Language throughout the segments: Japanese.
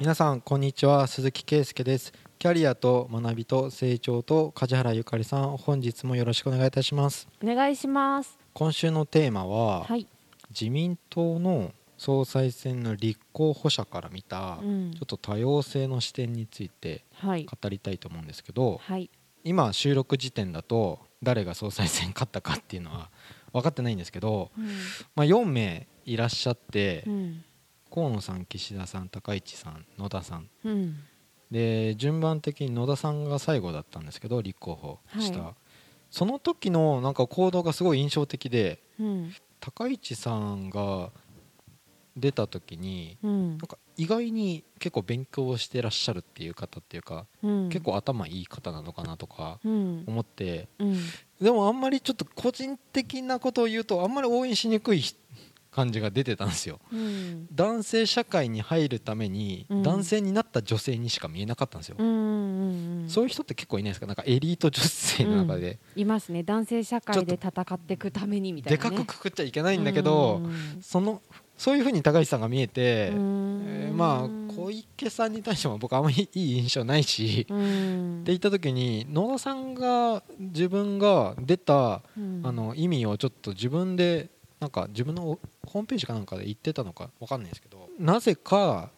皆さんこんにちは。鈴木圭介です。キャリアと学びと成長と梶原ゆかりさん本日もよろしくお願いいたします。お願いします。今週のテーマは、はい、自民党の総裁選の立候補者から見た、うん。ちょっと多様性の視点についてはい。語りたいと思うんですけどはい。今収録時点だと誰が総裁選勝ったかっていうのは分かってないんですけど、まあ、4名いらっしゃって、うん河野さん岸田さん高市さん野田さん。うん。で順番的に野田さんが最後だったんですけど立候補した、はい。その時のなんか行動がすごい印象的でうん。高市さんが出た時にうん。なんか意外に結構勉強してらっしゃるっていう方っていうか、うん。結構頭いい方なのかなとかうん。思って。うん。でもあんまりちょっと個人的なことを言うとあんまり応援しにくい感じが出てたんですよ。うん。男性社会に入るためにうん。男性になった女性にしか見えなかったんですよ、うんうんそういう人って結構いないですか？なんかエリート女性の中で、いますね。男性社会で戦っていくためにみたいでな、ね、かくくくっちゃいけないんだけど、うん。そのそういうふうに高市さんが見えて、うん。えーまあ小池さんに対しても僕あんまりいい印象ないし、うん。って言った時に野田さんが自分が出た、うん。あの意味をちょっと自分でなんか自分のホームページかなんかで言ってたのかわかんないですけどなぜか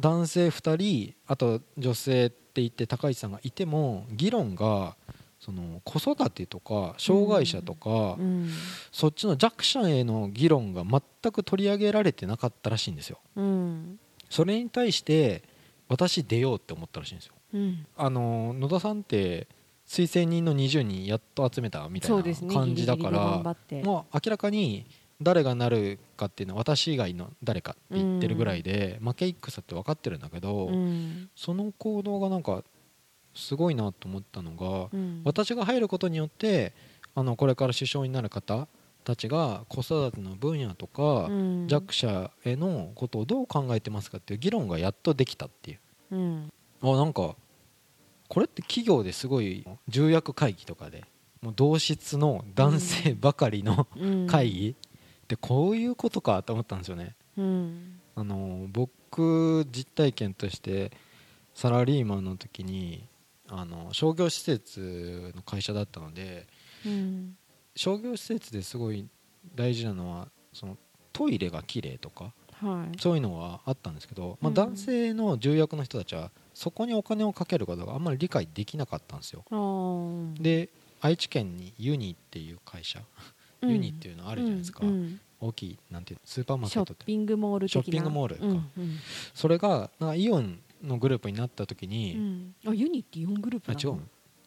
男性2人あと女性って言って高市さんがいても議論がその子育てとか障害者とか、うんそっちの弱者への議論が全く取り上げられてなかったらしいんですよ。うんそれに対して私出ようって思ったらしいんですよ。うんあの野田さんって推薦人の20人やっと集めたみたいな感じだからもう明らかに誰がなるかっていうのは私以外の誰かって言ってるぐらいで負け戦って分かってるんだけど、うん。その行動がなんかすごいなと思ったのが、うん。私が入ることによってあのこれから首相になる方たちが子育ての分野とか、うん。弱者へのことをどう考えてますかっていう議論がやっとできたっていう。うん。あなんかこれって企業ですごい重役会議とかでもう同室の男性ばかりのうん。会議ってこういうことかと思ったんですよね。うん。あの僕実体験としてサラリーマンの時にあの商業施設の会社だったのでうん。商業施設ですごい大事なのはそのトイレが綺麗とかはい。そういうのはあったんですけど、まあ、うん。男性の重役の人たちはそこにお金をかけることがあんまり理解できなかったんですよ。で愛知県にユニっていう会社、うん。ユニっていうのあるじゃないですか、うんうん。大きいなんていうのスーパーマーシケットって。ョッピングモール的な。ショッピングモールか。うんうん。それがなんかイオンのグループになった時に、うんあユニってイオングループなのあ違う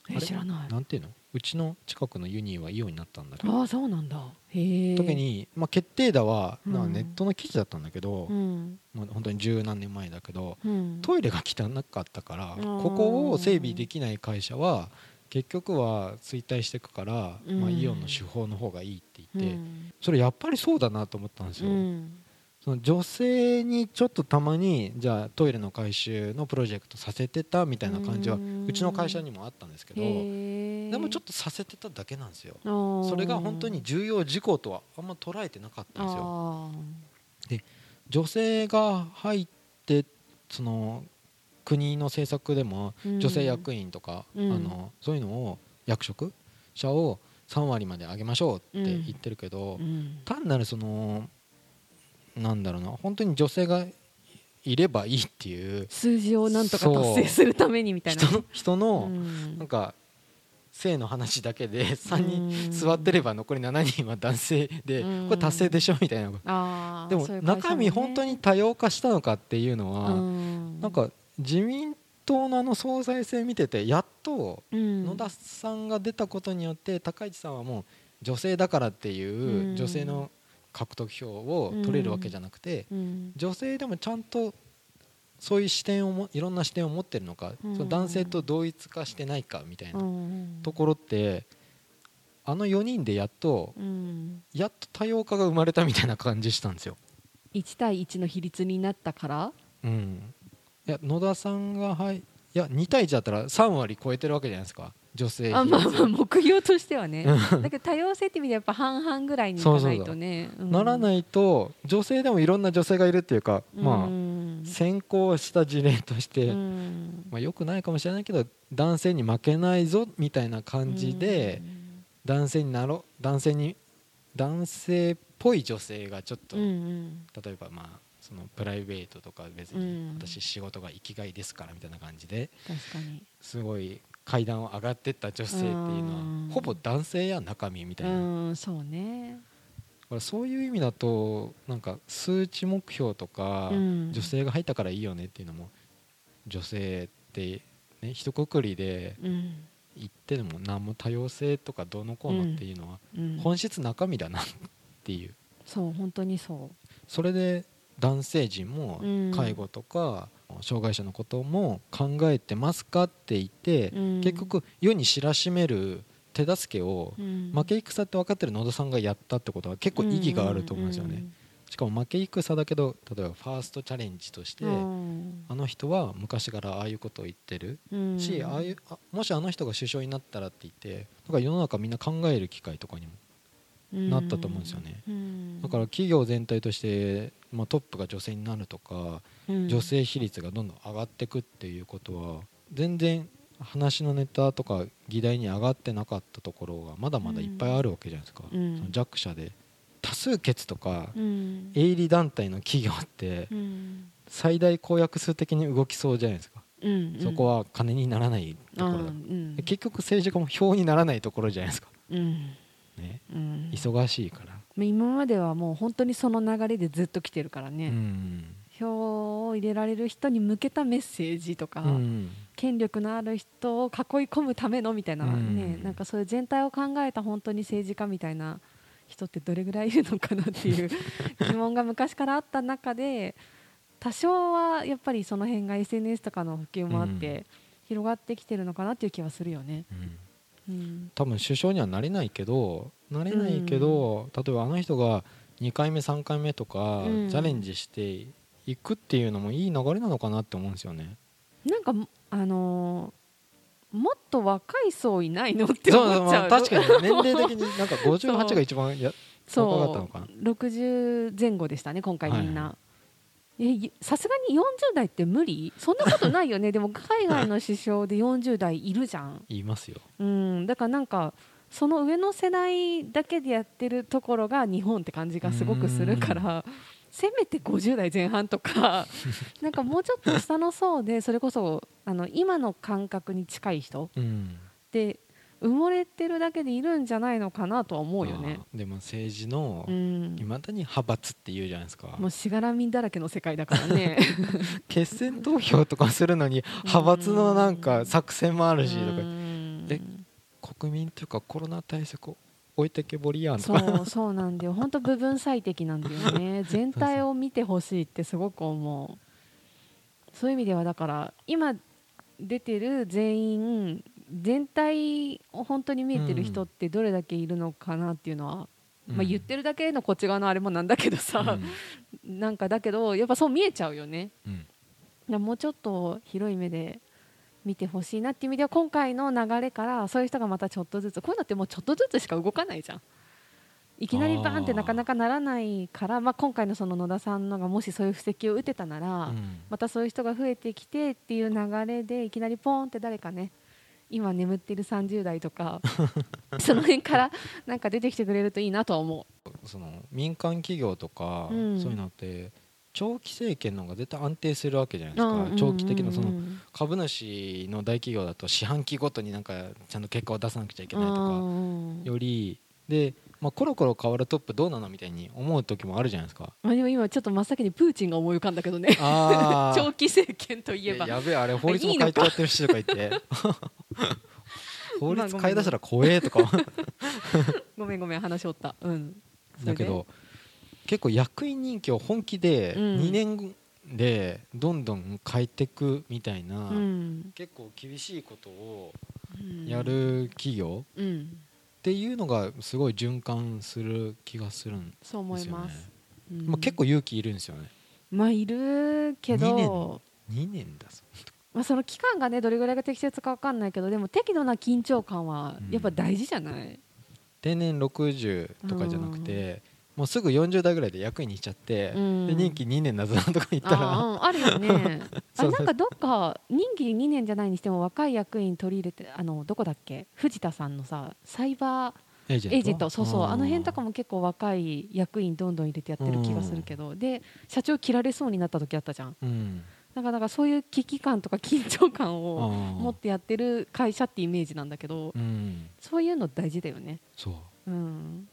あれ知らないなんていうのうちの近くのユニはイオンになったんだけどああそうなんだ。へえ時に、まあ、決定打はうネットの記事だったんだけど、うん。もう本当に十何年前だけど、うん。トイレが汚かったからー。ここを整備できない会社は結局は衰退していくから、うん。まあ、イオンの手法の方がいいって言って、うん。それやっぱりそうだなと思ったんですよ、うんその女性にちょっとたまにじゃあトイレの改修のプロジェクトさせてたみたいな感じはうちの会社にもあったんですけどでもちょっとさせてただけなんですよ。とそれが本当に重要事項とはあんま捉えてなかったんですよ。あ女性が入ってその国の政策でもー女性役員とか、うん。あのそういうのを役職者を3割まで上げましょうって言ってるけど、うん。単なるそのなんだろうな。本当に女性がいればいいっていう。数字をなんとか達成するためにみたいな人のなんか性の話だけで3うん。人座ってれば残り7人は男性でうん。これ達成でしょみたいな。でも中身本当に多様化したのかっていうのうはん。なんか自民党のあの総裁選見ててやっとうん。野田さんが出たことによって高市さんはもう女性だからっていううん。女性の獲得票を取れるわけじゃなくてうん。女性でもちゃんとそういう視点をもいろんな視点を持ってるのかうん。その男性と同一化してないかみたいなうん。ところってあの4人でやっとうん。やっと多様化が生まれたみたいな感じしたんですよ。1対1の比率になったから？うん、いや野田さんがはいいや2対1だったら3割超えてるわけじゃないですか女性あまあまあ目標としてはね。うん。だけど多様性って意味でやっぱ半々ぐらいにいかないとね。ならないいと女性でもいろんな女性がいるっていうか、まあうん先行した事例として、うん。まあ、よくないかもしれないけど男性に負けないぞみたいな感じで、男性になろ男性に男性っぽい女性がちょっと、うんうん。例えばまあそのプライベートとか別うにん。私仕事が生きがいですからみたいな感じで確かに。すごい階段を上がってった女性っていうのうん。はほぼ男性や中身みたいな、そうね。そういう意味だとなんか数値目標とか、うん。女性が入ったからいいよねっていうのも女性ってね一括りでうん。言ってでも何も多様性とかどうのこうのっていうのはうん。本質中身だなっていう。そう本当にそそれで男性陣もうん介護とか障害者のことも考えてますかって言ってう、うん。結局世に知らしめる手助けをうん。負け戦って分かってる野田さんがやったってことは結構意義があると思うんですよね。しかも負け戦だけど例えばファーストチャレンジとして、うん。あの人は昔からああいうことを言ってるうん。し、ああいうあもしあの人が首相になったらって言ってだから世の中みんな考える機会とかにもなったと思うんですよね。うん。だから企業全体として、まあ、トップが女性になるとか、うん。女性比率がどんどん上がっていくっていうことは全然話のネタとか議題に上がってなかったところがまだまだいっぱいあるわけじゃないですか、うん。その弱者で。多数決とかうん。営利団体の企業ってうん。最大公約数的に動きそうじゃないですか、うん。そこは金にならないところだ、うん。で結局政治家も票にならないところじゃないですか、うんね、うん。忙しいから、今まではもう本当にその流れでずっと来てるからうね、ん。票を入れられる人に向けたメッセージとか、うん。権力のある人を囲い込むためのみたいな、うん。ねなんかそういう全体を考えた本当に政治家みたいな人ってどれぐらいいるのかなっていう 疑問が昔からあった中で多少はやっぱりその辺が SNS とかの普及もあって、広がってきてるのかなっていう気はするよね。うんうん多分首相にはなれないけどなれないけど、例えばあの人が2回目3回目とかうん。チャレンジしていくっていうのもいい流れなのかなって思うんですよね。なんかあのーもっと若い層いないのってそうそう思っちゃう。まあ確かに 年齢的になんか58が一番や若かったのかな。そう60前後でしたね今回みんな、えさすがに40代って無理？そんなことないよね。でも海外の首相で40代いるじゃん、言いますよ。うん、だからなんかその上の世代だけでやってるところが日本って感じがすごくするからせめて50代前半とか なんかもうちょっと下の層でそれこそあの今の感覚に近い人うん。で埋もれてるだけでいるんじゃないのかなとは思うよね。でも政治のうん。いまだに派閥って言うじゃないですか、もうしがらみだらけの世界だからね。決選投票とかするのに派閥のなんか作戦もあるしとか。うん。え国民というかコロナ対策置いてけぼりやんとそかうそうなんだよ。本当部分最適なんだよね。全体を見てほしいってすごく思う。そういう意味ではだから今出てる全員全体を本当に見えてる人ってどれだけいるのかなっていうのは、まあ、言ってるだけのこっち側のあれもなんだけどさ、なんかだけどやっぱそう見えちゃうよね。うん。もうちょっと広い目で見てほしいなっていう意味では今回の流れからそういう人がまたちょっとずつこういうのってもうちょっとずつしか動かないじゃん。いきなりバーンってなかなかならないからまあ、今回のその野田さんのがもしそういう布石を打てたなら、うん。またそういう人が増えてきてっていう流れでいきなりポーンって誰かね今眠ってる30代とか その辺からなんか出てきてくれるといいなとは思その民間企業とか、うん。そういうのって長期政権の方が絶対安定するわけじゃないですか、う。長期的なそのうん株主の大企業だと四半期ごとになんかちゃんと結果を出さなくちゃいけないとかうん。よりで、まあ、コロコロ変わるトップどうなのみたいに思う時もあるじゃないですか。あでも今ちょっと真っ先にプーチンが思い浮かんだけどね。あ長期政権といえば。やべえあれ法律も変えちゃってるしとか言って。法律変え出したら怖えとか ごめんごめん話しおった。うん。だけど結構役員任期を本気でうん。2年でどんどん変えていくみたいな、うん。結構厳しいことをうん。やる企業うんっていうのがすごい循環する気がするんでそう思すよねいます、うん。まあ、結構勇気いるんですよね。まあいるけ二年ど2年だぞ。まあ、その期間がねどれぐらいが適切か分かんないけどでも適度な緊張感はうんやっぱ大事じゃない、定年60とかじゃなくて、もうすぐ40代ぐらいで役員にしちゃって、うん。で任期2年謎なとか言ったあらうんあるよね。あなんかどっか任期2年じゃないにしても若い役員取り入れてあのどこだっけ？藤田さんのさサイバーエージェント？そうそう。あの辺とかもも結構若い役員どんどん入れてやってる気がするけど。で社長切られそうになった時あったじゃん。うん。だからそういう危機感とか緊張感を持もってやってる会社ってイメージなんだけどうん。そういうの大事だよね。そう。うん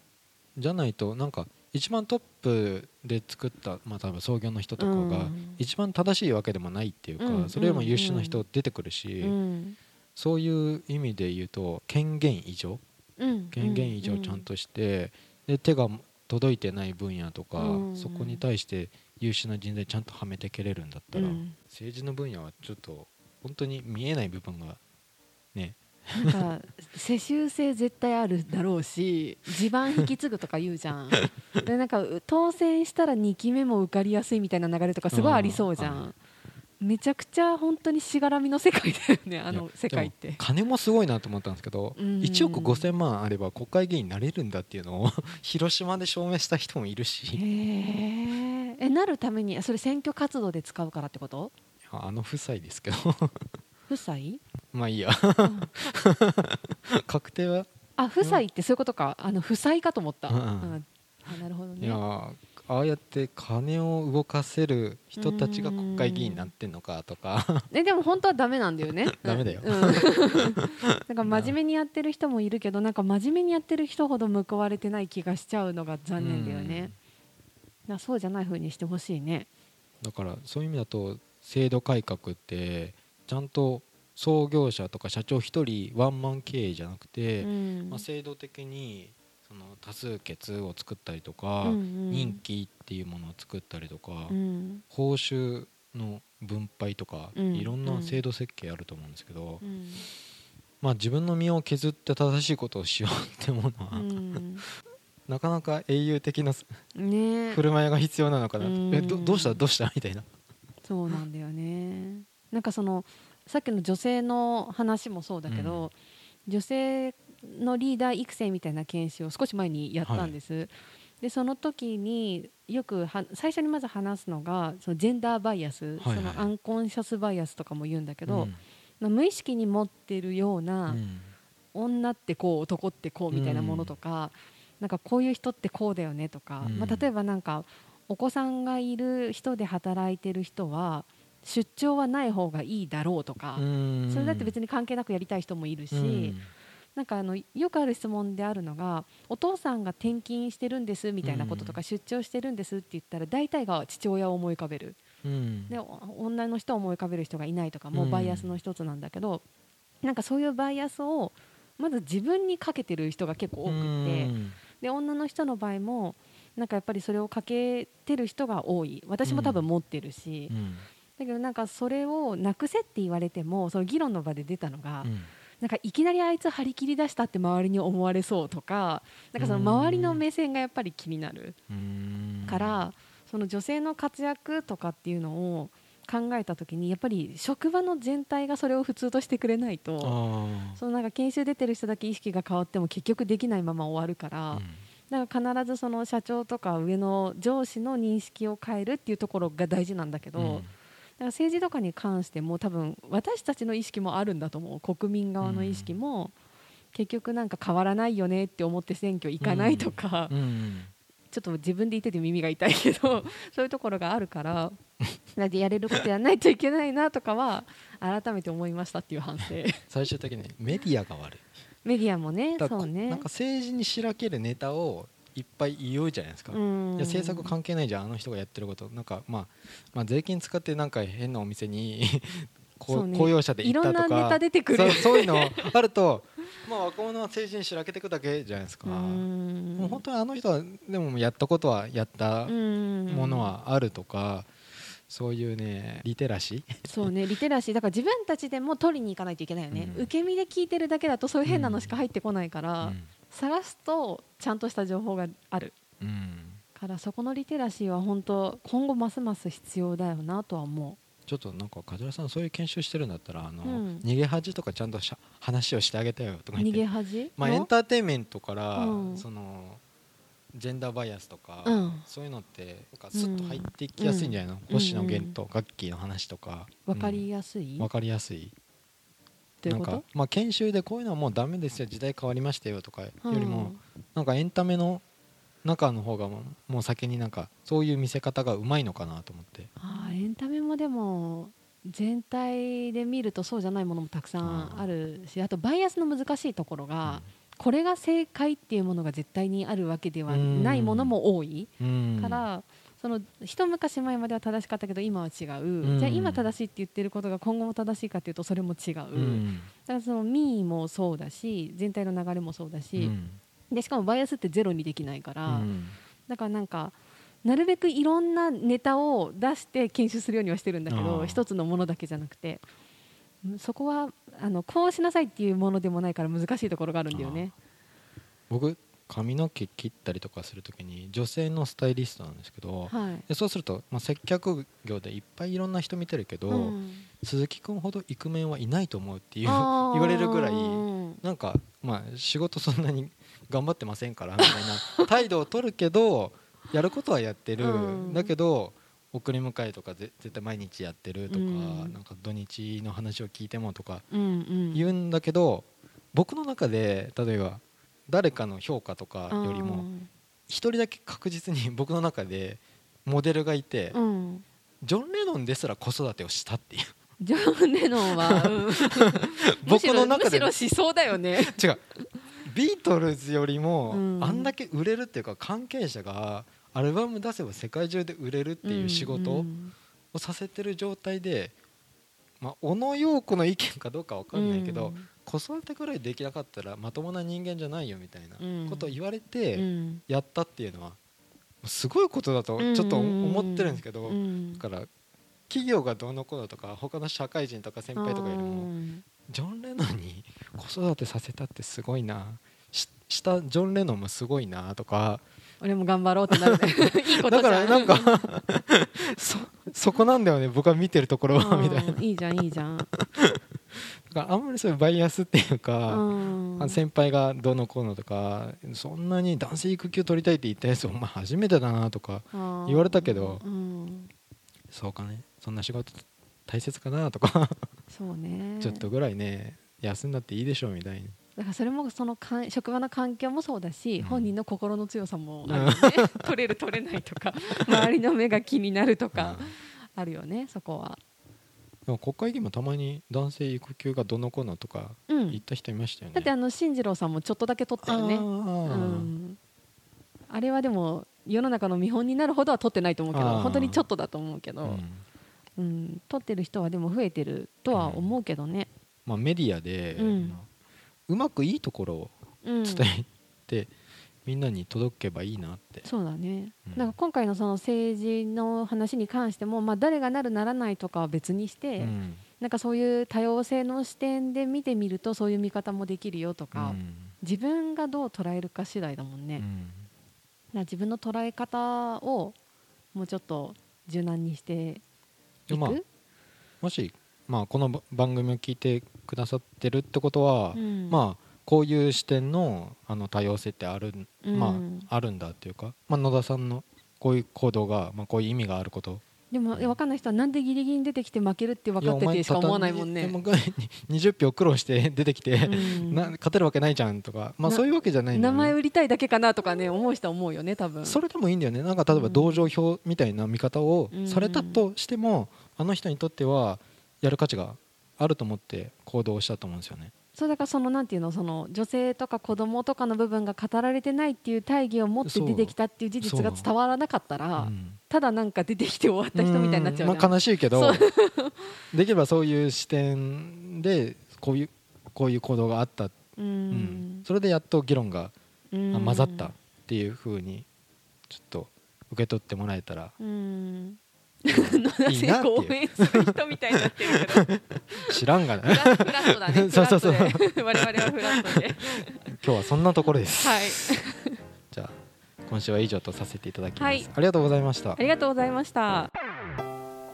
じゃないとなんか一番トップで作ったまあ多分創業の人とかがうん。一番正しいわけでもないっていうか、うん。それよりも優秀な人出てくるし、うん。そういう意味で言うと権限以上？うん。権限以上ちゃんとして、で手が届いてない分野とか、うん。そこに対して優秀な人材ちゃんとはめてけれるんだったら、うん。政治の分野はちょっと本当に見えない部分がねなんか世襲制絶対あるだろうし地盤引き継ぐとか言うじゃん。でなんかう当選したら2期目も受かりやすいみたいな流れとかすごいありそうじゃうんんめちゃくちゃ本当にしがらみの世界だよねあの世界って。金もすごいなと思ったんですけど、うん。1億5000万あれば国会議員になれるんだっていうのを 広島で証明した人もいるへしー。えなるためにそれ選挙活動で使うからってこと？あの夫妻ですけど夫妻？まあいいや。確定は？あ夫妻ってそういうことか。あの負債かと思った、うん。うん。あなるほどね。いやーああやって金を動かせる人たちが国会議員になってんのかとか。えでも本当はダメなんだよね。ダメだよ。うん、なんか真面目にやってる人もいるけどなんか真面目にやってる人ほど報われてない気がしちゃうのが残念だよね、だからそうじゃない風にしてほしいね。だからそういう意味だと制度改革ってちゃんと創業者とか社長一人ワンマン経営じゃなくて、うん。まあ、制度的にその多数決を作ったりとか、うんうん。任期っていうものを作ったりとか、うん。報酬の分配とか、うん。いろんな制度設計あると思うんですけど、うん。まあ、自分の身を削って正しいことをしようってものは、うん。なかなか英雄的なね。振る舞いが必要なのかなと、うん。えどどうした？どうした？みたいな。そうなんだよねなんかそのさっきの女性の話もそうだけど、女性のリーダー育成みたいな研修を少し前にやったんです、でその時によくは最初にまず話すのがそのジェンダーバイアス、はいはい。そのアンコンシャスバイアスとかも言うんだけど、うん。まあ無意識に持ってるような、うん。女ってこう男ってこうみたいなものとか、なんかこういう人ってこうだよねとか、うん。まあ、例えばなんかお子さんがいる人で働いてる人は出張はない方がいいだろうとか、うん。それだって別に関係なくやりたい人もいるし、うん。なんかあのよくある質問であるのがお父さんが転勤してるんですみたいなこととか、うん。出張してるんですって言ったら大体が父親を思い浮かべる。うん。でお女の人を思い浮かべる人がいないとかもうバイアスの一つなんだけど、なんかそういうバイアスをまず自分にかけてる人が結構多くって、うん。で女の人の場合もなんかやっぱりそれをかけてる人が多い。私も多分持ってるし、うんだけどなんかそれをなくせって言われてもその議論の場で出たのが、うん。なんかいきなりあいつ張り切り出したって周りに思われそうとかなんかその周りの目線がやっぱり気になるうん。から、その女性の活躍とかっていうのを考えた時にやっぱり職場の全体がそれを普通としてくれないとあそのなんか研修出てる人だけ意識が変わっても結局できないまま終わるから、だから必ずその社長とか上の上司の認識を変えるっていうところが大事なんだけど、うから政治とかに関しても多分私たちの意識もあるんだと思う。国民側の意識も、結局なんか変わらないよねって思って選挙行かないとか、うん。ちょっと自分で言ってて耳が痛いけど。そういうところがあるから。なんでやれることやらないといけないなとかは改めて思いましたっていう反省。最終的にメディアが悪い。メディアもねそうね。なんか政治にしらけるネタをいっぱい言うじゃないですか、いうん。や政策関係ないじゃんあの人がやってること。なんか、まあ、まあ税金使ってなんか変なお店に こそうね。公用車でいろ行ったとか。んなネタ出てくる。そういうのあると、まあ、若者は政治にしらけていくだけじゃないですか、うん。もう本当にあの人はでもやったことはやったうん。ものはあるとか、そういうねリテラシー。そうねリテラシー。だから自分たちでも取りに行かないといけないよね、うん。受け身で聞いてるだけだとそういう変なのしか入ってこないから、うん探すとちゃんとした情報がある。うん。からそこのリテラシーは本当今後ますます必要だよなとは思ちょっとなんか梶原さんそういう研修してるんだったらあの、うん。逃げ恥とかちゃんとしゃ話をしてあげたよとう逃か言って。げ恥？まあ、エンターテインメントから、うん。そのジェンダーバイアスとか、うん。そういうのってなんかスッと入ってきやすいんじゃないの、うん。星野源とガッキーの話とか。わかりやすい、うん。わかりやすいどういまあ、研修でこういうのはもうダメですよ。時代変わりましたよとかよりも、うん。なんかエンタメの中の方がもう先になんかそういう見せ方がうまいのかなと思って。あーエンタメもでも全体で見るとそうじゃないものもたくさんあるしあとバイアスの難しいところが、これが正解っていうものが絶対にあるわけではないものも多いうん。から、その一昔前までは正しかったけど今は違う、ん。じゃあ今正しいって言ってることが今後も正しいかっていうとそれも違う、うん。だからその民意もそうだし全体の流れもそうだうし、ん。でしかもバイアスってゼロにできないから、うん。だからなんかなるべくいろんなネタを出して研修するようにはしてるんだけあどー。一つのものだけじゃなくて。うんそこはあのこうしなさいっていうものでもないから難しいところがあるんだよね。僕髪の毛切ったりとかするときに女性のスタイリストなんですけど、はい。でそうすると、まあ、接客業でいっぱいいろんな人見てるけど、うん。鈴木君ほどイクメンはいないと思うっていう言われるぐらいうんなんか、まあ、仕事そんなに頑張ってませんからみたいな 態度を取るけどやることはやってる、うん。だけど送り迎えとかぜ絶対毎日やってるとか,、うん。なんか土日の話を聞いてもとか言うんだけど僕の中で例えば誰かの評価とかよりも一人だけ確実に 僕の中でモデルがいて、うん。ジョン・レノンですら子育てをしたっていう。ジョン・レノンは、うん。僕の中で。むしろ思想だよね。違う。ビートルズよりも、うん。あんだけ売れるっていうか関係者がアルバム出せば世界中で売れるっていう仕事うん。をさせてる状態で、まあ、小野陽子の意見かどうかわかんないけど、うん子育てぐらいできなかったらまともな人間じゃないよみたいなうん。ことを言われうてん。やったっていうのはすごいことだとちょっと思ってるんですけど、うん。だから企業がどうのこうのとか他の社会人とか先輩とかよりもうん。ジョン・レノンに子育てさせたってすごいな。ししたジョン・レノンもすごいなとか。俺も頑張ろうってなるね。いいことだからなんかそそこなんだよね僕は見てるところはみたいな。いいじゃんいいじゃん、からあんまりそういうバイアスっていうか、うん。あ先輩がどうのこうのとかそんなに男性育休取りたいって言ったやつお前初めてだなとか言言われたけどうん、そうかね。そんな仕事大切かなとかそうね。ちょっとぐらいね休んだっていいでしょみたいなだからそれもそのかん職場の環境もそうだし、うん。本人の心の強さもあるよね。取れる取れないとか周りの目が気になるとかうん。あるよねそこはでも国会議員もたまに男性育休がどのこうのとかうん。言った人いましたよね。だってあの進次郎さんもちょっとだけ取ったよね。あー。うん。あれはでも世の中の見本になるほどは取ってないと思うけど本当にちょっとだと思うけど、うん。うん、取ってる人はでも増えてるとは思うけどね、まあ、メディアで、うん。まくいいところをうん、伝えて、みんなに届けばいいなって。そうだね、うん。なんか今回のその政治の話に関しても、まあ、誰がなるならないとかは別にして、うん。なんかそういう多様性の視点で見てみるとそういう見方もできるよとか、うん。自分がどう捉えるか次第だもんね、うん。ら自分の捉え方をもうちょっと柔軟にしていく、でまあもし、まあ、このば番組を聞いてくださってるってことは、うん。まあこういう視点のあの多様性ってある,、うん。まあ、あるんだっていうか、まあ、野田さんのこういう行動が、まあ、こういう意味があること。でも分かんない人はなんでギリギリに出てきて負けるって分かっててしか思わないもんね。いやお前たったに20票苦労して出てきて、うん。な勝てるわけないじゃんとか、まあ、なそういうわけじゃないね。名前売りたいだけかなとかね思う人は思うよね多分。それでもいいんだよね。なんか例えばうん。同情票みたいな見方をうん。されたとしても、あの人にとってはやる価値があると思って行動をしたと思うんですよね。そうだからそのなんていうのその女性とか子供とかの部分が語られてないっていう大義を持って出てきたっていう事実が伝わらなかったら、うん。ただなんか出てきて終わった人みたいになっちゃうまあ、悲しいけど できればそういう視点でこういうこういう行動があった、ううん。んそれでやっと議論が混ざったっていうふうにちょっと受け取ってもらえたらうんいいなって応援する人みたいになってるけど 知らんがな。フラフラットだね。そうそうそう。我々はフラットで。今日はそんなところです、はい。じゃあ今週は以上とさせていただきます、はい。ありがとうございました。ありがとうございました。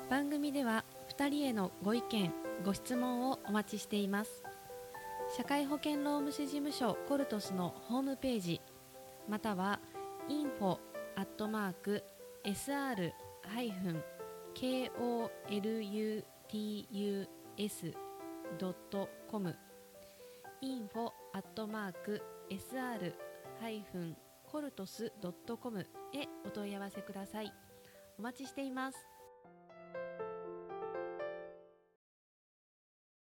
番組では2人へのご意見ご質問をお待ちしています。社会保険労務士事務所コルトスのホームページまたは info アットマーク sr kolutus.com info アットマーク sr ハイフンコルトスドットコムへお問い合わせください。お待ちしています。